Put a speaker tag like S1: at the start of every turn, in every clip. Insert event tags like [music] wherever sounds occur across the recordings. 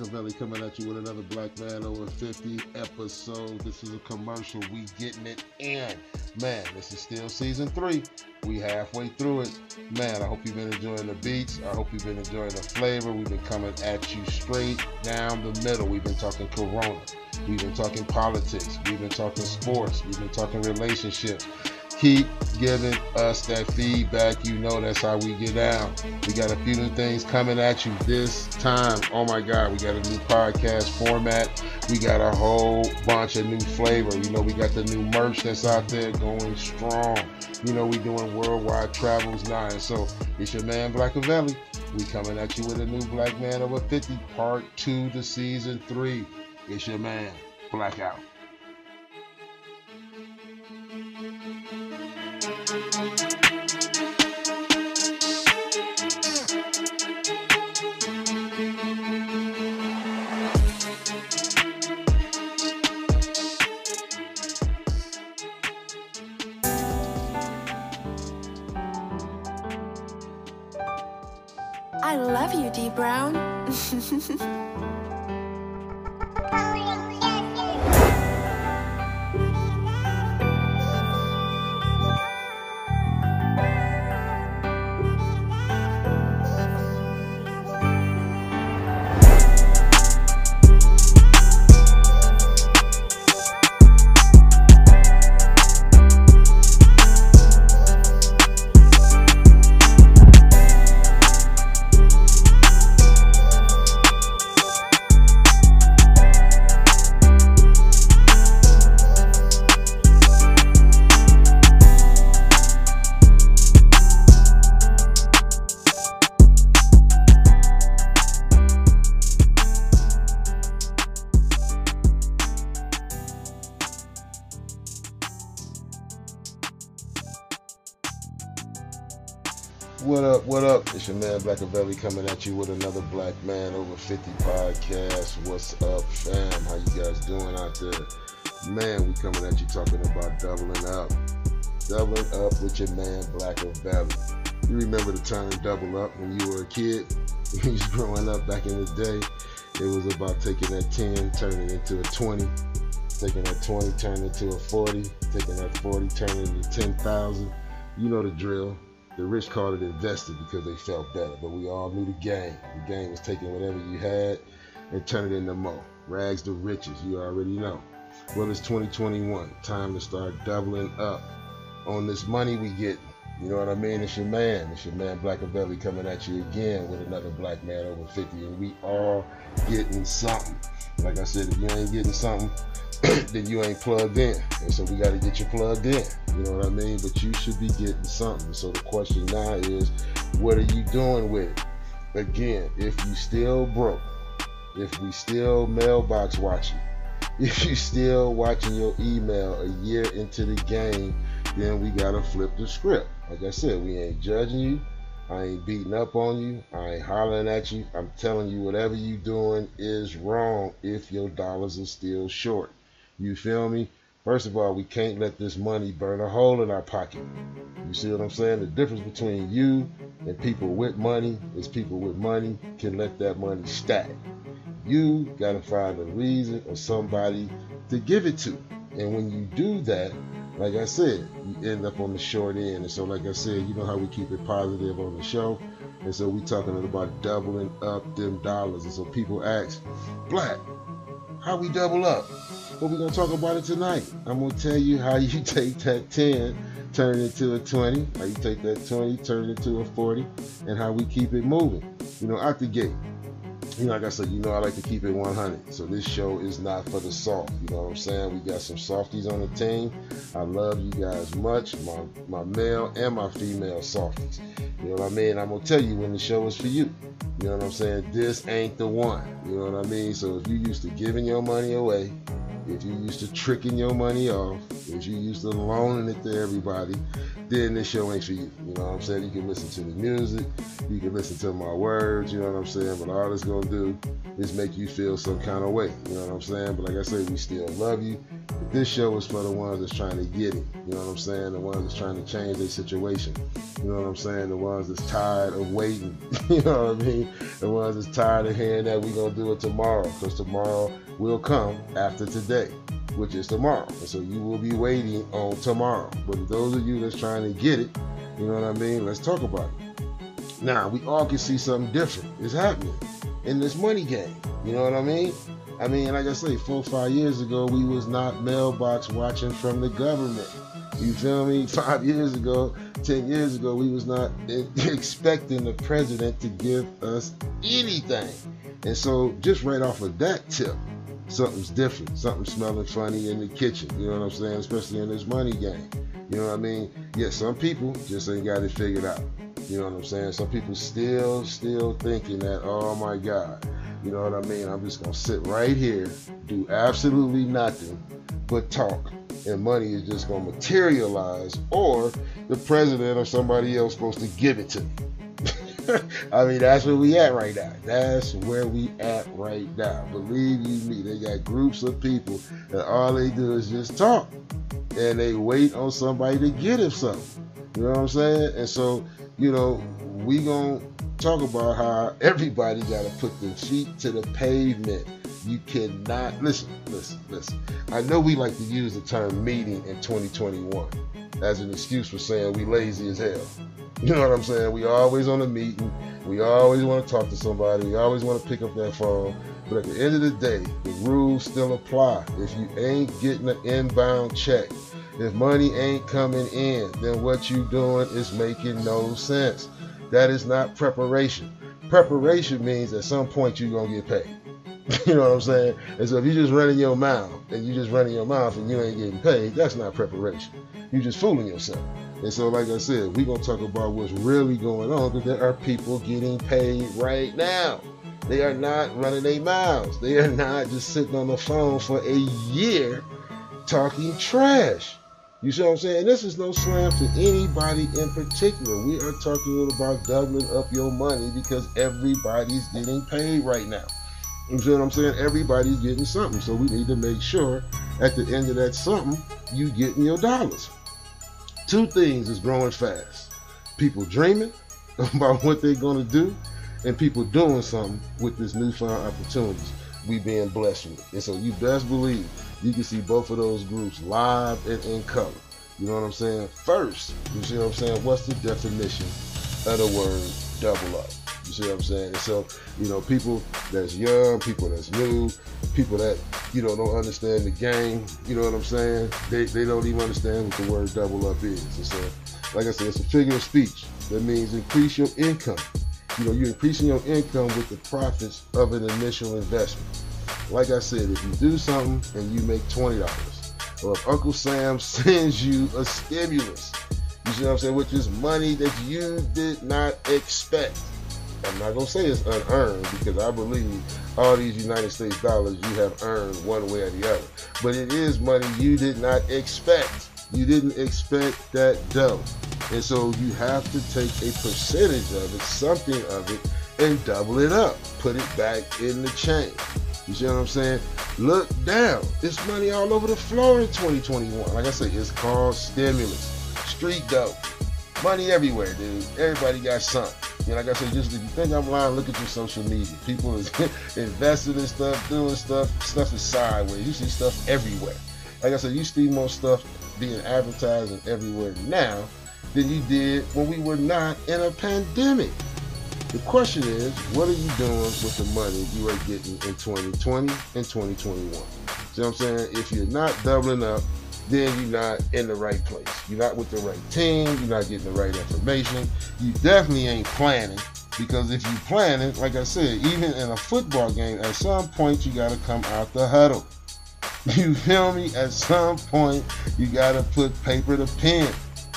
S1: Blackavelli coming at you with another Black Man Over 50 episode. This is a commercial. We getting it in. Man, this is still season three. We halfway through it. Man, I hope you've been enjoying the beats. I hope you've been enjoying the flavor. We've been coming at you straight down the middle. We've been talking Corona. We've been talking politics. We've been talking sports. We've been talking relationships keep giving us that feedback. You know that's how we get down. We got a few new things coming at you this time. Oh my God, we got a new podcast format. We got a whole bunch of new flavor. You know, we got the new merch that's out there going strong. You know, we doing worldwide travels now. And so it's your man Blackavelli. We coming at you with a new Black Man Over 50, part two to season three. It's your man, Blackout.
S2: Brown. [laughs]
S1: Blackavelli coming at you with another Black Man Over 50 podcast. What's up, fam? How you guys doing out there? Man, we coming at you talking about doubling up. Doubling up with your man Blackavelli. You remember the term double up when you were a kid? [laughs] When you was growing up back in the day, it was about taking that 10, turning it into a 20, taking that 20, turning it to a 40, taking that 40, turning it into 10,000. You know the drill. The rich called it invested because they felt better, but we all knew the game. The game was taking whatever you had and turn it into more. Rags to riches, you already know. Well, it's 2021. Time to start doubling up on this money we get. You know what I mean? It's your man. It's your man Blackavelli coming at you again with another black man over 50, and we all getting something. Like I said, if you ain't getting something, [coughs] then you ain't plugged in. And so we got to get you plugged in. You know what I mean? But you should be getting something. So the question now is, what are you doing with it? Again, if you still broke, if we still mailbox watching, [laughs] if you still watching your email a year into the game, then we gotta flip the script. Like I said, we ain't judging you. I ain't beating up on you. I ain't hollering at you. I'm telling you whatever you doing is wrong if your dollars are still short. You feel me? First of all, we can't let this money burn a hole in our pocket. You see what I'm saying? The difference between you and people with money is people with money can let that money stack. You got to find a reason or somebody to give it to. And when you do that, like I said, you end up on the short end. And so, like I said, you know how we keep it positive on the show. And so we talking about doubling up them dollars. And so people ask, Black, how we double up? But we're gonna talk about it tonight. I'm gonna tell you how you [laughs] take that 10, turn it into a 20, how you take that 20, turn it into a 40, and how we keep it moving. You know, out the gate. You know, like I said, you know I like to keep it 100. So this show is not for the soft. You know what I'm saying? We got some softies on the team. I love you guys much, my my male and my female softies. You know what I mean? I'm gonna tell you when the show is for you. You know what I'm saying? This ain't the one. You know what I mean? So if you used to giving your money away, if you used to tricking your money off, if you used to loaning it to everybody, then this show ain't for you. You know what I'm saying? You can listen to the music, you can listen to my words, you know what I'm saying? But all it's gonna do is make you feel some kind of way. You know what I'm saying? But like I said, we still love you. This show is for the ones that's trying to get it. You know what I'm saying? The ones that's trying to change their situation. You know what I'm saying? The ones that's tired of waiting. [laughs] you know what I mean? The ones that's tired of hearing that we're going to do it tomorrow. Because tomorrow will come after today, which is tomorrow. And so you will be waiting on tomorrow. But those of you that's trying to get it, you know what I mean? Let's talk about it. Now, we all can see something different is happening in this money game. You know what I mean? I mean, like I say, four five years ago, we was not mailbox watching from the government. You feel me? [laughs] Five years ago, ten years ago, we was not [laughs] expecting the president to give us anything. And so, just right off of that tip, something's different. Something smelling funny in the kitchen. You know what I'm saying? Especially in this money game. You know what I mean? Yeah, some people just ain't got it figured out. You know what I'm saying? Some people still, still thinking that, oh my God, you know what I mean? I'm just gonna sit right here, do absolutely nothing but talk, and money is just gonna materialize, or the president or somebody else supposed to give it to me. [laughs] I mean, that's where we at right now. That's where we at right now. Believe you me, they got groups of people that all they do is just talk, and they wait on somebody to get them something. You know what I'm saying? And so, you know, we gonna talk about how everybody got to put their feet to the pavement. You cannot listen, listen, listen. I know we like to use the term meeting in 2021 as an excuse for saying we lazy as hell. [laughs] You know what I'm saying? We always on a meeting. We always want to talk to somebody. We always want to pick up that phone. But at the end of the day, the rules still apply. If you ain't getting an inbound check, if money ain't coming in, then what you doing is making no sense. That is not preparation. Preparation means at some point you're gonna get paid. [laughs] you know what I'm saying? And so if you're just running your mouth and you just running your mouth and you ain't getting paid, that's not preparation. You're just fooling yourself. And so, like I said, we're gonna talk about what's really going on because there are people getting paid right now. They are not running their mouths. They are not just sitting on the phone for a year talking trash. You see what I'm saying? This is no slam to anybody in particular. We are talking about doubling up your money because everybody's getting paid right now. You see what I'm saying? Everybody's getting something. So we need to make sure at the end of that something, you getting your dollars. Two things is growing fast. People dreaming [laughs] about what they're gonna do, and people doing something with this newfound opportunities we being blessed with. And so you best believe you can see both of those groups live and in color. You know what I'm saying? First, you see what I'm saying? What's the definition of the word double up? You see what I'm saying? And so, you know, people that's young, people that's new, people that, you know, don't understand the game, you know what I'm saying? They, they don't even understand what the word double up is. And so, like I said, it's a figure of speech. That means increase your income. You know, you're increasing your income with the profits of an initial investment. Like I said, if you do something and you make $20, or if Uncle Sam [laughs] sends you a stimulus, you see what I'm saying, which is money that you did not expect. I'm not gonna say it's unearned because I believe all these United States dollars you have earned one way or the other. But it is money you did not expect. You didn't expect that dough. And so you have to take a percentage of it, something of it, and double it up. Put it back in the chain. You see what I'm saying? Look down. It's money all over the floor in 2021. Like I said, it's called stimulus. Street dope. Money everywhere, dude. Everybody got something. You know, like I said, just if you think I'm lying, look at your social media. People is [laughs] investing in stuff, doing stuff. Stuff is sideways. You see stuff everywhere. Like I said, you see more stuff being advertised and everywhere now than you did when we were not in a pandemic. The question is, what are you doing with the money you are getting in 2020 and 2021? See what I'm saying? If you're not doubling up, then you're not in the right place. You're not with the right team. You're not getting the right information. You definitely ain't planning because if you're planning, like I said, even in a football game, at some point you got to come out the huddle. [laughs] You feel me? At some point you got to put paper to pen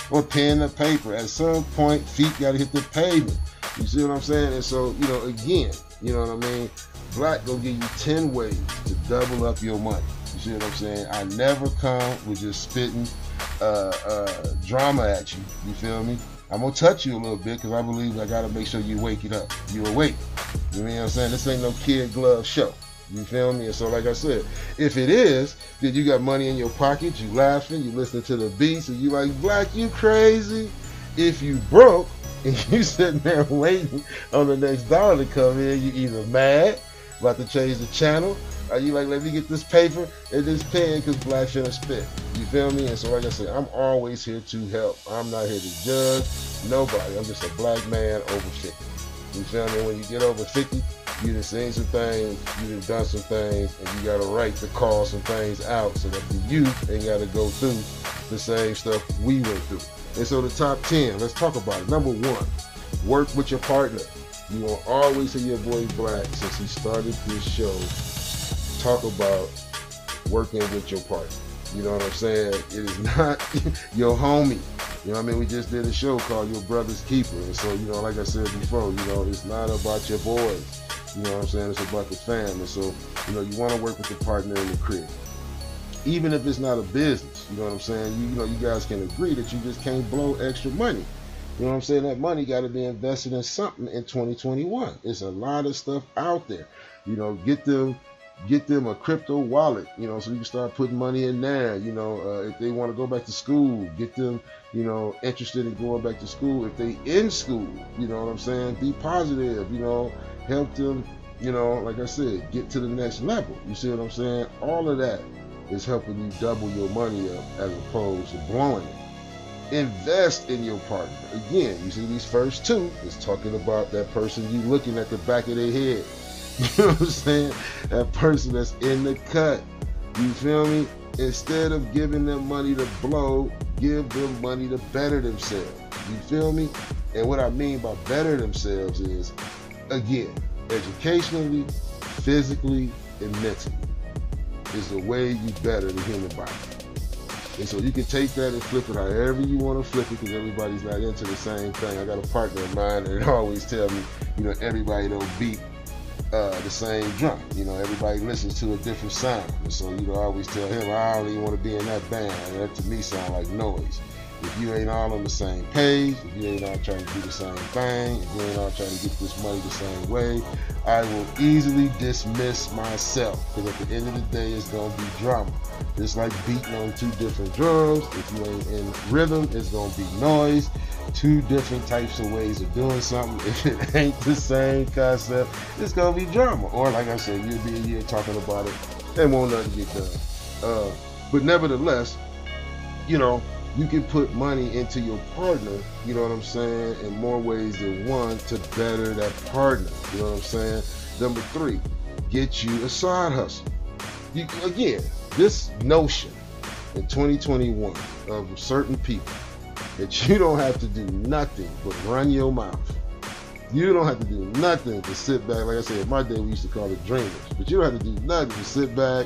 S1: or pen to paper. At some point, feet got to hit the pavement. You see what I'm saying? And so, you know, again, you know what I mean? Black gonna give you 10 ways to double up your money. You see what I'm saying? I never come with just spitting uh, uh, drama at you. You feel me? I'm gonna touch you a little bit because I believe I gotta make sure you wake it up. You awake. You know what I'm saying? This ain't no kid glove show. You feel me? And so, like I said, if it is, then you got money in your pocket, you laughing, you listening to the beats, and you like, Black, you crazy. If you broke and [laughs] you sitting there waiting on the next dollar to come in, you either mad, about to change the channel, are you like, let me get this paper and this pen because Black shouldn't spit? You feel me? And so, like I said, I'm always here to help. I'm not here to judge nobody. I'm just a black man over 50. You feel me? When you get over 50, you done seen some things, you done done some things, and you got a right to call some things out so that the youth ain't got to go through the same stuff we went through. And so the top 10, let's talk about it. Number one, work with your partner. You will always hear your boy Black since he started this show talk about working with your partner. You know what I'm saying? It is [laughs] not your homie. You know what I mean? We just did a show called Your Brother's Keeper. And so, you know, like I said before, you know, it's not about your boys. You know what I'm saying? It's about the family. So, you know, you want to work with your partner in the crib. Even if it's not a business, you know what I'm saying? You, you know, you guys can agree that you just can't blow extra money. You know what I'm saying? That money got to be invested in something in 2021. It's a lot of stuff out there. You know, get them get them a crypto wallet, you know, so you can start putting money in there. You know, uh, if they want to go back to school, get them, you know, interested in going back to school. If they in school, you know what I'm saying? Be positive, you know, help them, you know, like I said, get to the next level. You see what I'm saying? All of that is helping you double your money up as opposed to blowing it. Invest in your partner. Again, you see these first two is talking about that person you looking at the back of their head [laughs] You know what I'm saying? That person that's in the cut. You feel me? Instead of giving them money to blow, give them money to better themselves. You feel me? And what I mean by better themselves is, again, educationally, physically, and mentally is the way you better the human body. And so you can take that and flip it however you want to flip it because everybody's not into the same thing. I got a partner of mine that [laughs] always tell me, you know, everybody don't beat uh, the same drum. You know, everybody listens to a different sound. And so, you know, I always tell him, I don't even want to be in that band. That to me sound like noise. If you ain't all on the same page, if you ain't all trying to do the same thing, if you ain't all trying to get this money the same way, I will easily dismiss myself. Because at the end of the day, it's going to be drama. Just like beating on two different drums. If you ain't in rhythm, it's going to be noise two different types of ways of doing something. [laughs] If it ain't the same concept, it's gonna be drama. Or like I said, you'll be a year talking about it and won't nothing get done. Uh, but nevertheless, you know, you can put money into your partner, you know what I'm saying, in more ways than one to better that partner. You know what I'm saying? Number three, get you a side hustle. You, again, this notion in 2021 of certain people that [laughs] you don't have to do nothing but run your mouth. You don't have to do nothing to sit back. Like I said, my day we used to call it dreamers, but you don't have to do nothing to sit back,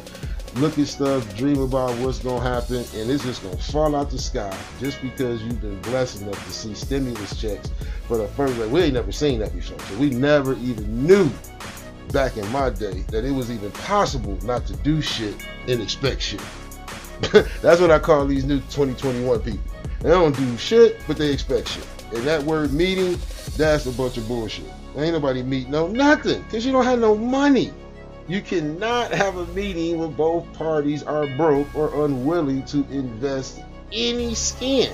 S1: look at stuff, dream about what's gonna happen, and it's just gonna fall out the sky just because you've been blessed enough to see stimulus checks for the first. Like we ain't never seen that before, so we never even knew back in my day that it was even possible not to do shit and expect shit. [laughs] That's what I call these new 2021 people. They don't do shit, but they expect shit. And that word meeting, that's a bunch of bullshit. Ain't nobody meet no nothing, because you don't have no money. You cannot have a meeting when both parties are broke or unwilling to invest any skin.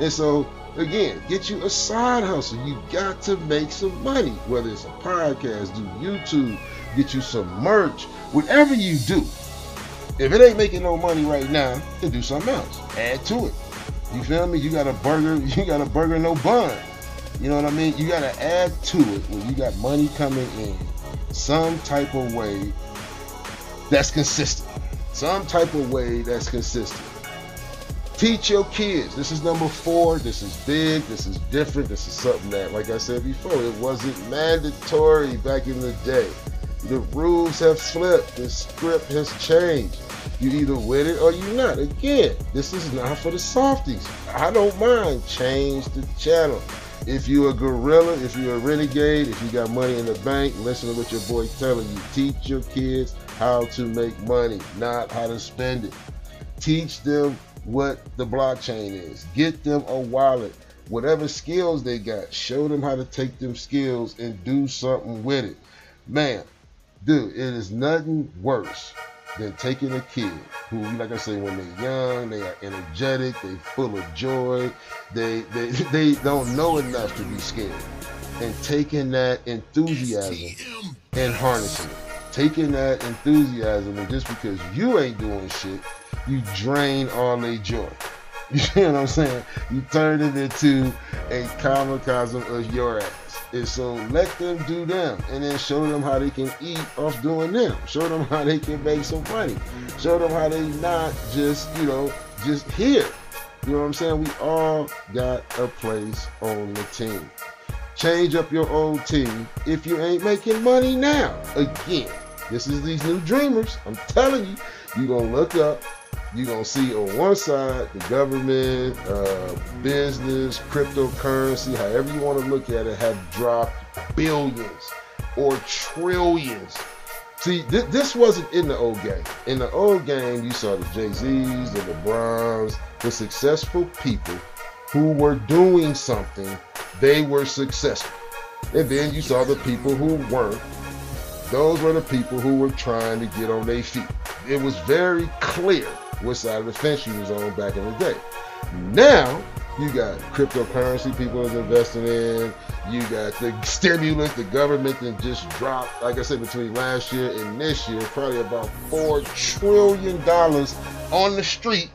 S1: And so, again, get you a side hustle. You got to make some money, whether it's a podcast, do YouTube, get you some merch, whatever you do. If it ain't making no money right now, then do something else. Add to it. You feel me? You got a burger, [laughs] you got a burger, no bun. You know what I mean? You got to add to it when you got money coming in some type of way that's consistent. Some type of way that's consistent. Teach your kids. This is number four. This is big. This is different. This is something that, like I said before, it wasn't mandatory back in the day. The rules have flipped. The script has changed. You either with it or you're not. Again, this is not for the softies. I don't mind. Change the channel. If you're a gorilla, if you're a renegade, if you got money in the bank, listen to what your boy's telling you. Teach your kids how to make money, not how to spend it. Teach them what the blockchain is. Get them a wallet. Whatever skills they got, show them how to take them skills and do something with it. Man, dude, it is nothing worse than taking a kid who, like I say, when they're young, they are energetic, they full of joy, they they [laughs] they don't know enough to be scared, and taking that enthusiasm and harnessing it. Taking that enthusiasm and just because you ain't doing shit, you drain all their joy. [laughs] You see what I'm saying? You turn it into a kamikaze of your ass. And so um, let them do them and then show them how they can eat off doing them. Show them how they can make some money. Show them how they not just, you know, just here. You know what I'm saying? We all got a place on the team. Change up your old team if you ain't making money now. Again, this is these new dreamers. I'm telling you, you gonna look up you're going to see on one side the government, uh, business, cryptocurrency, however you want to look at it, have dropped billions or trillions. See, th- this wasn't in the old game. In the old game, you saw the Jay Z's, the LeBrons, the successful people who were doing something, they were successful. And then you saw the people who weren't. Those were the people who were trying to get on their feet. It was very clear which side of the fence you was on back in the day. Now you got cryptocurrency people is investing in. You got the stimulus the government that just dropped. Like I said, between last year and this year, probably about four trillion dollars on the street.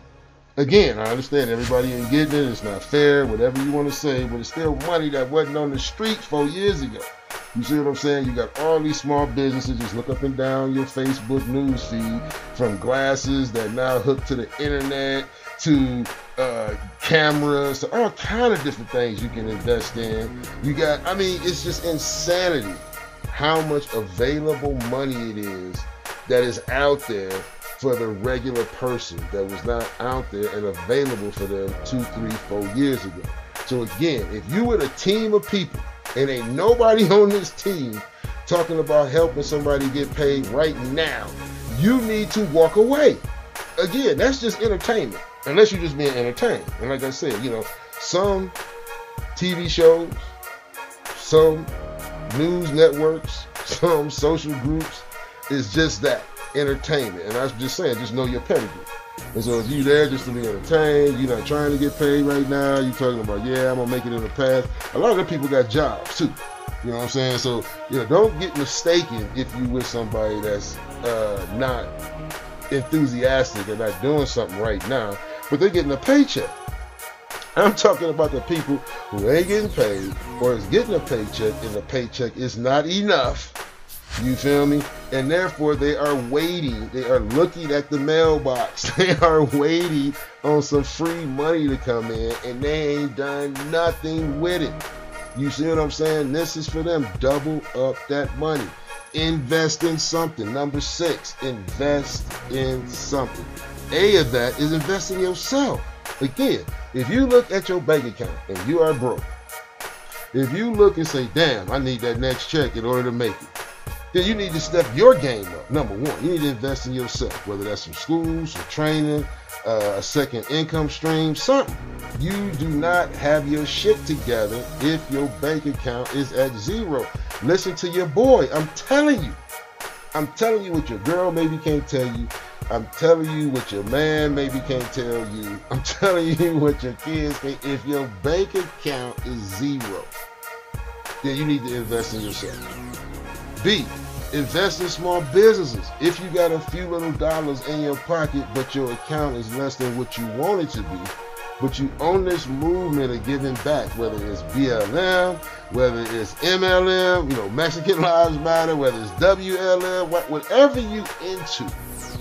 S1: Again, I understand everybody ain't getting it. It's not fair, whatever you want to say, but it's still money that wasn't on the street four years ago. You see what I'm saying? You got all these small businesses. Just look up and down your Facebook news feed from glasses that now hook to the internet to uh, cameras to all kind of different things you can invest in. You got, I mean, it's just insanity how much available money it is that is out there for the regular person that was not out there and available for them two, three, four years ago. So again, if you were a team of people and ain't nobody [laughs] on this team talking about helping somebody get paid right now. You need to walk away. Again, that's just entertainment. Unless you're just being entertained. And like I said, you know, some TV shows, some news networks, [laughs] some social groups is just that entertainment. And I'm just saying, just know your pedigree. And so if you there just to be entertained, you're not trying to get paid right now, you're talking about, yeah, I'm gonna make it in the past. A lot of the people got jobs too. You know what I'm saying? So, you know, don't get mistaken if you with somebody that's uh, not enthusiastic and not doing something right now, but they're getting a paycheck. I'm talking about the people who ain't getting paid or is getting a paycheck and the paycheck is not enough you feel me? And therefore, they are waiting. They are looking at the mailbox. [laughs] They are waiting on some free money to come in, and they ain't done nothing with it. You see what I'm saying? This is for them. Double up that money. Invest in something. Number six, invest in something. A of that is invest in yourself. Again, if you look at your bank account and you are broke, if you look and say, damn, I need that next check in order to make it, then you need to step your game up. Number one, you need to invest in yourself, whether that's some schools, some training, uh, a second income stream, something. You do not have your shit together if your bank account is at zero. Listen to your boy. I'm telling you. I'm telling you what your girl maybe can't tell you. I'm telling you what your man maybe can't tell you. [laughs] I'm telling you what your kids can. If your bank account is zero, then you need to invest in yourself. B, invest in small businesses. If you got a few little dollars in your pocket, but your account is less than what you want it to be, but you own this movement of giving back, whether it's BLM, whether it's MLM, you know, Mexican [laughs] Lives Matter, whether it's WLM, whatever you into.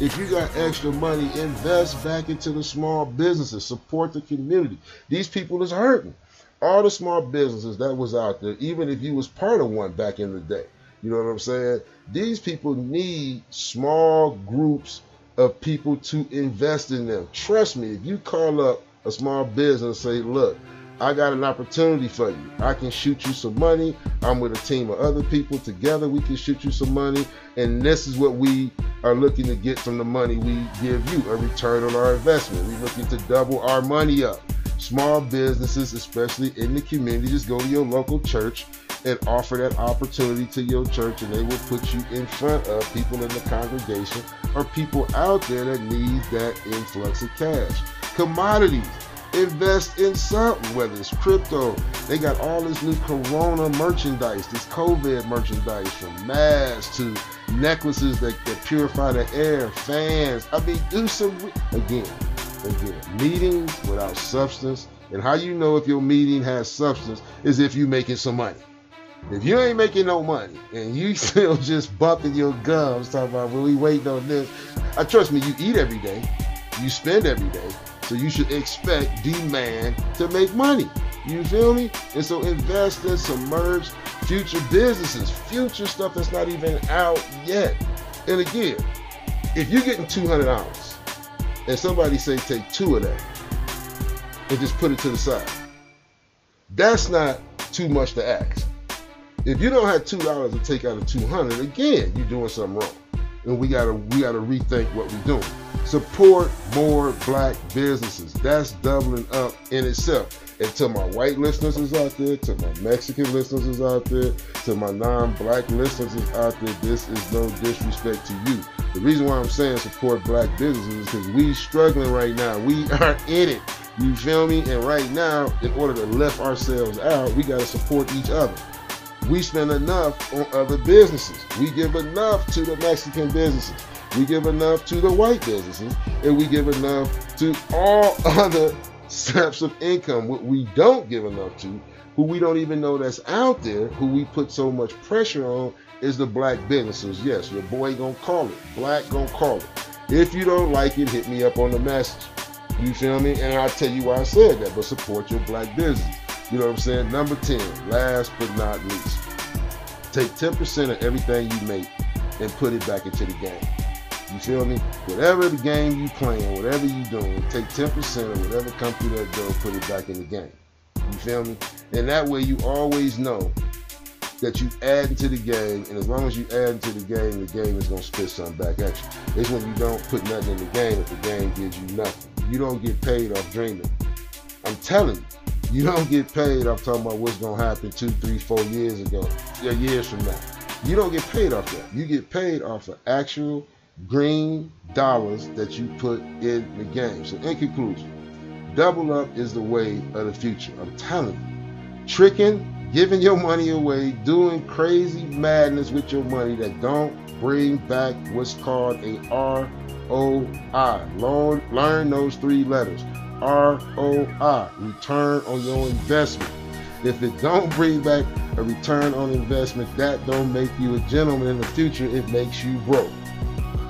S1: If you got extra money, invest back into the small businesses, support the community. These people is hurting. All the small businesses that was out there, even if you was part of one back in the day you know what I'm saying? These people need small groups of people to invest in them. Trust me, if you call up a small business and say, look, I got an opportunity for you. I can shoot you some money. I'm with a team of other people. Together, we can shoot you some money. And this is what we are looking to get from the money we give you a return on our investment. We're looking to double our money up. Small businesses, especially in the community, just go to your local church and offer that opportunity to your church, and they will put you in front of people in the congregation or people out there that need that influx of cash. Commodities. Invest in something, whether it's crypto. They got all this new Corona merchandise, this COVID merchandise, from masks to necklaces that, that purify the air, fans. I mean, do some again, again. Meetings without substance, and how you know if your meeting has substance is if you're making some money. If you ain't making no money and you [laughs] still just bumping your gums talking about well we waiting on this, I trust me, you eat every day, you spend every day, so you should expect demand to make money. You feel me? And so invest in submerged future businesses, future stuff that's not even out yet. And again, if you're getting $200 and somebody say take two of that and just put it to the side, that's not too much to ask. If you don't have two dollars to take out of two hundred, again, you're doing something wrong, and we gotta we gotta rethink what we're doing. Support more black businesses. That's doubling up in itself. And to my white listeners is out there, to my Mexican listeners is out there, to my non-black listeners is out there, this is no disrespect to you. The reason why I'm saying support black businesses is because we struggling right now. We [laughs] are in it. You feel me? And right now, in order to lift ourselves out, we got to support each other. We spend enough on other businesses. We give enough to the Mexican businesses. We give enough to the white businesses. And we give enough to all [laughs] other steps of income. What we don't give enough to, who we don't even know that's out there, who we put so much pressure on, is the black businesses. Yes, your boy gonna call it. Black gonna call it. If you don't like it, hit me up on the message. You feel me? And I'll tell you why I said that, but support your black business. You know what I'm saying? Number 10, last but not least, take 10% of everything you make and put it back into the game. You feel me? Whatever the game you playing, whatever you doing, take 10% of whatever come through that door, put it back in the game. You feel me? And that way you always know that you add into the game, and as long as you add into the game, the game is gonna spit something back at you. It's when you don't put nothing in the game if the game gives you nothing. You don't get paid off dreaming. I'm telling you, you don't get paid I'm talking about what's gonna happen two, three, four years ago, yeah, years from now. You don't get paid off that. You get paid off of actual green dollars that you put in the game. So in conclusion, double up is the way of the future. I'm telling you. Tricking, giving your money away, doing crazy madness with your money that don't bring back what's called a ROI. Learn, learn those three letters. ROI, return on your investment. If it don't bring back a return on investment, that don't make you a gentleman in the future. It makes you broke.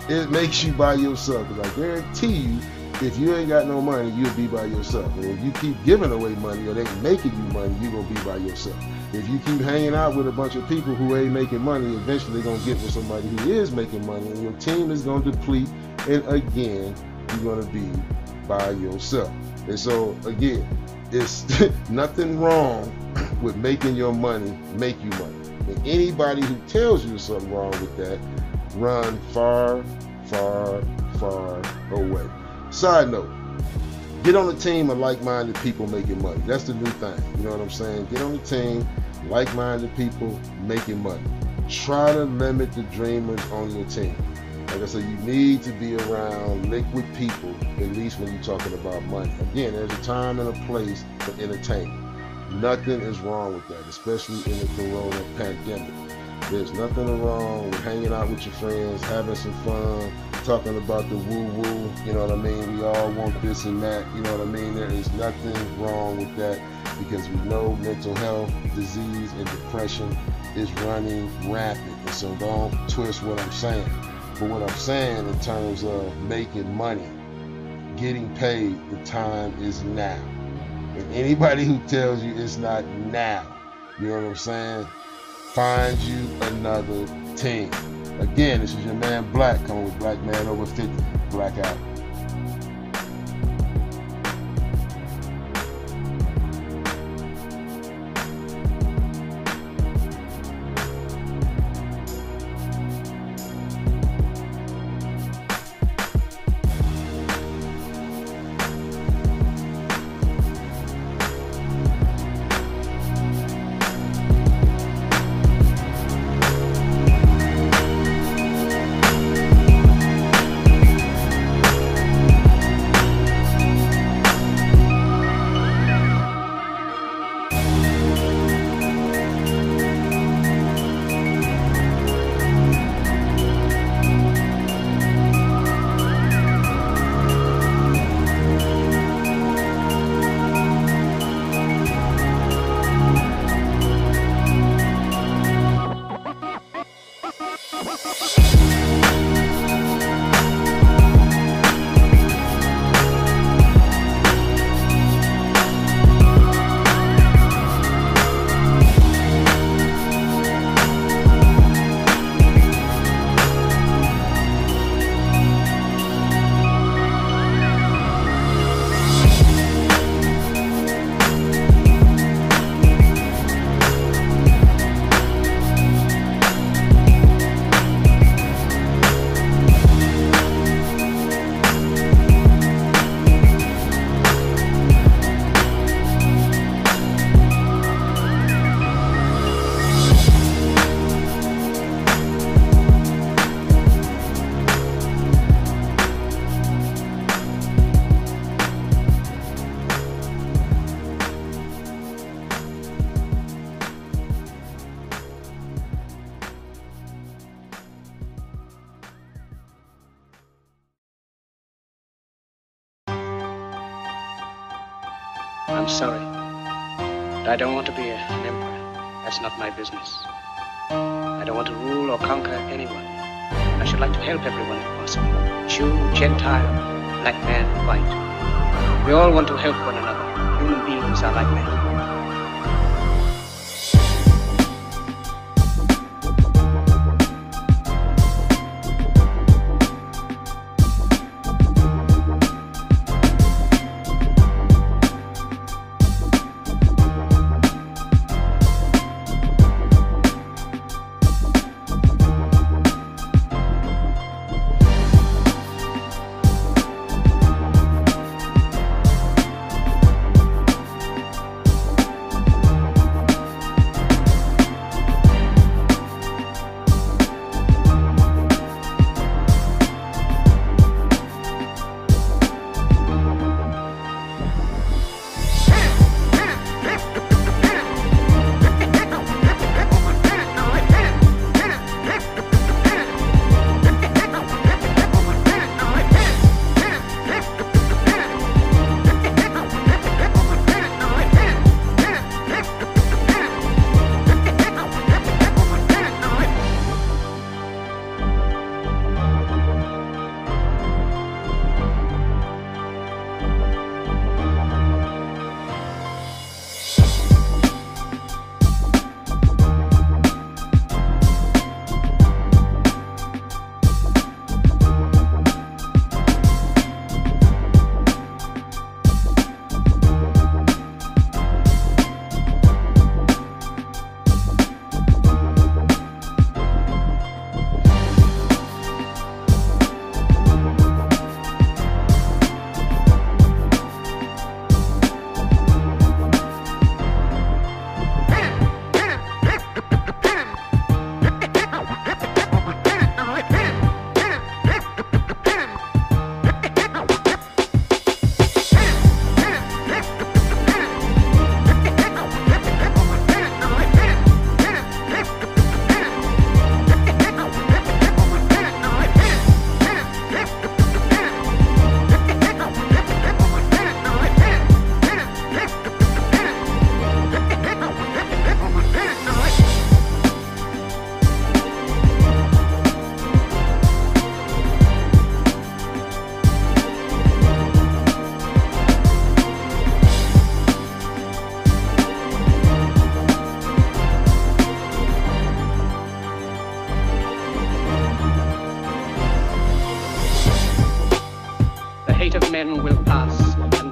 S1: It makes you by yourself. Because I guarantee you, if you ain't got no money, you'll be by yourself. And if you keep giving away money or they making you money, you're gonna be by yourself. If you keep hanging out with a bunch of people who ain't making money, eventually they're gonna get with somebody who is making money, and your team is gonna deplete, and again, you're gonna be by yourself. And so again, it's [laughs] nothing wrong [clears throat] with making your money make you money. And anybody who tells you something wrong with that, run far, far, far away. Side note, get on a team of like-minded people making money. That's the new thing. You know what I'm saying? Get on a team, like-minded people making money. Try to limit the dreamers on your team. Like I said, you need to be around liquid people, at least when you're talking about money. Again, there's a time and a place for entertainment. Nothing is wrong with that, especially in the corona pandemic. There's nothing wrong with hanging out with your friends, having some fun, talking about the woo-woo, you know what I mean? We all want this and that, you know what I mean? There is nothing wrong with that because we know mental health, disease, and depression is running rapid. And so don't twist what I'm saying. But what I'm saying in terms of making money, getting paid, the time is now. And anybody who tells you it's not now, you know what I'm saying? Find you another team. Again, this is your man Black coming with Black Man Over 50. Black
S3: I'm sorry. But I don't want to be an emperor. That's not my business. I don't want to rule or conquer anyone. I should like to help everyone if possible. Jew, Gentile, black man, white. We all want to help one another. Human beings are like that.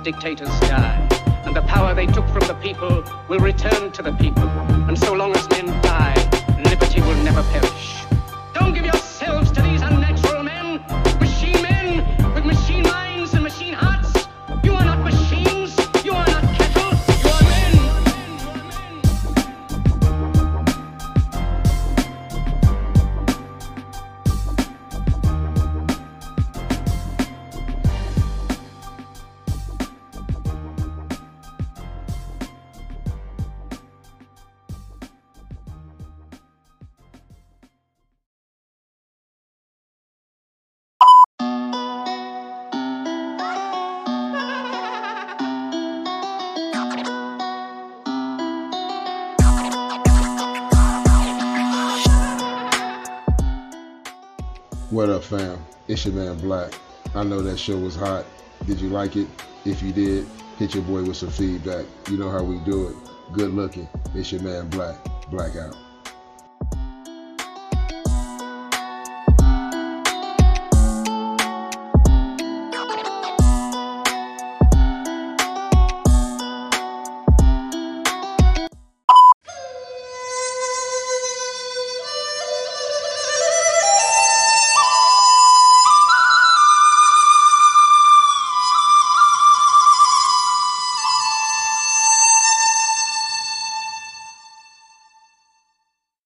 S3: Dictators die. And the power they took from the people will return to the people. And so long as
S1: What up, fam? It's your man Black. I know that show was hot. Did you like it? If you did, hit your boy with some feedback. You know how we do it. Good looking. It's your man Black. Black out.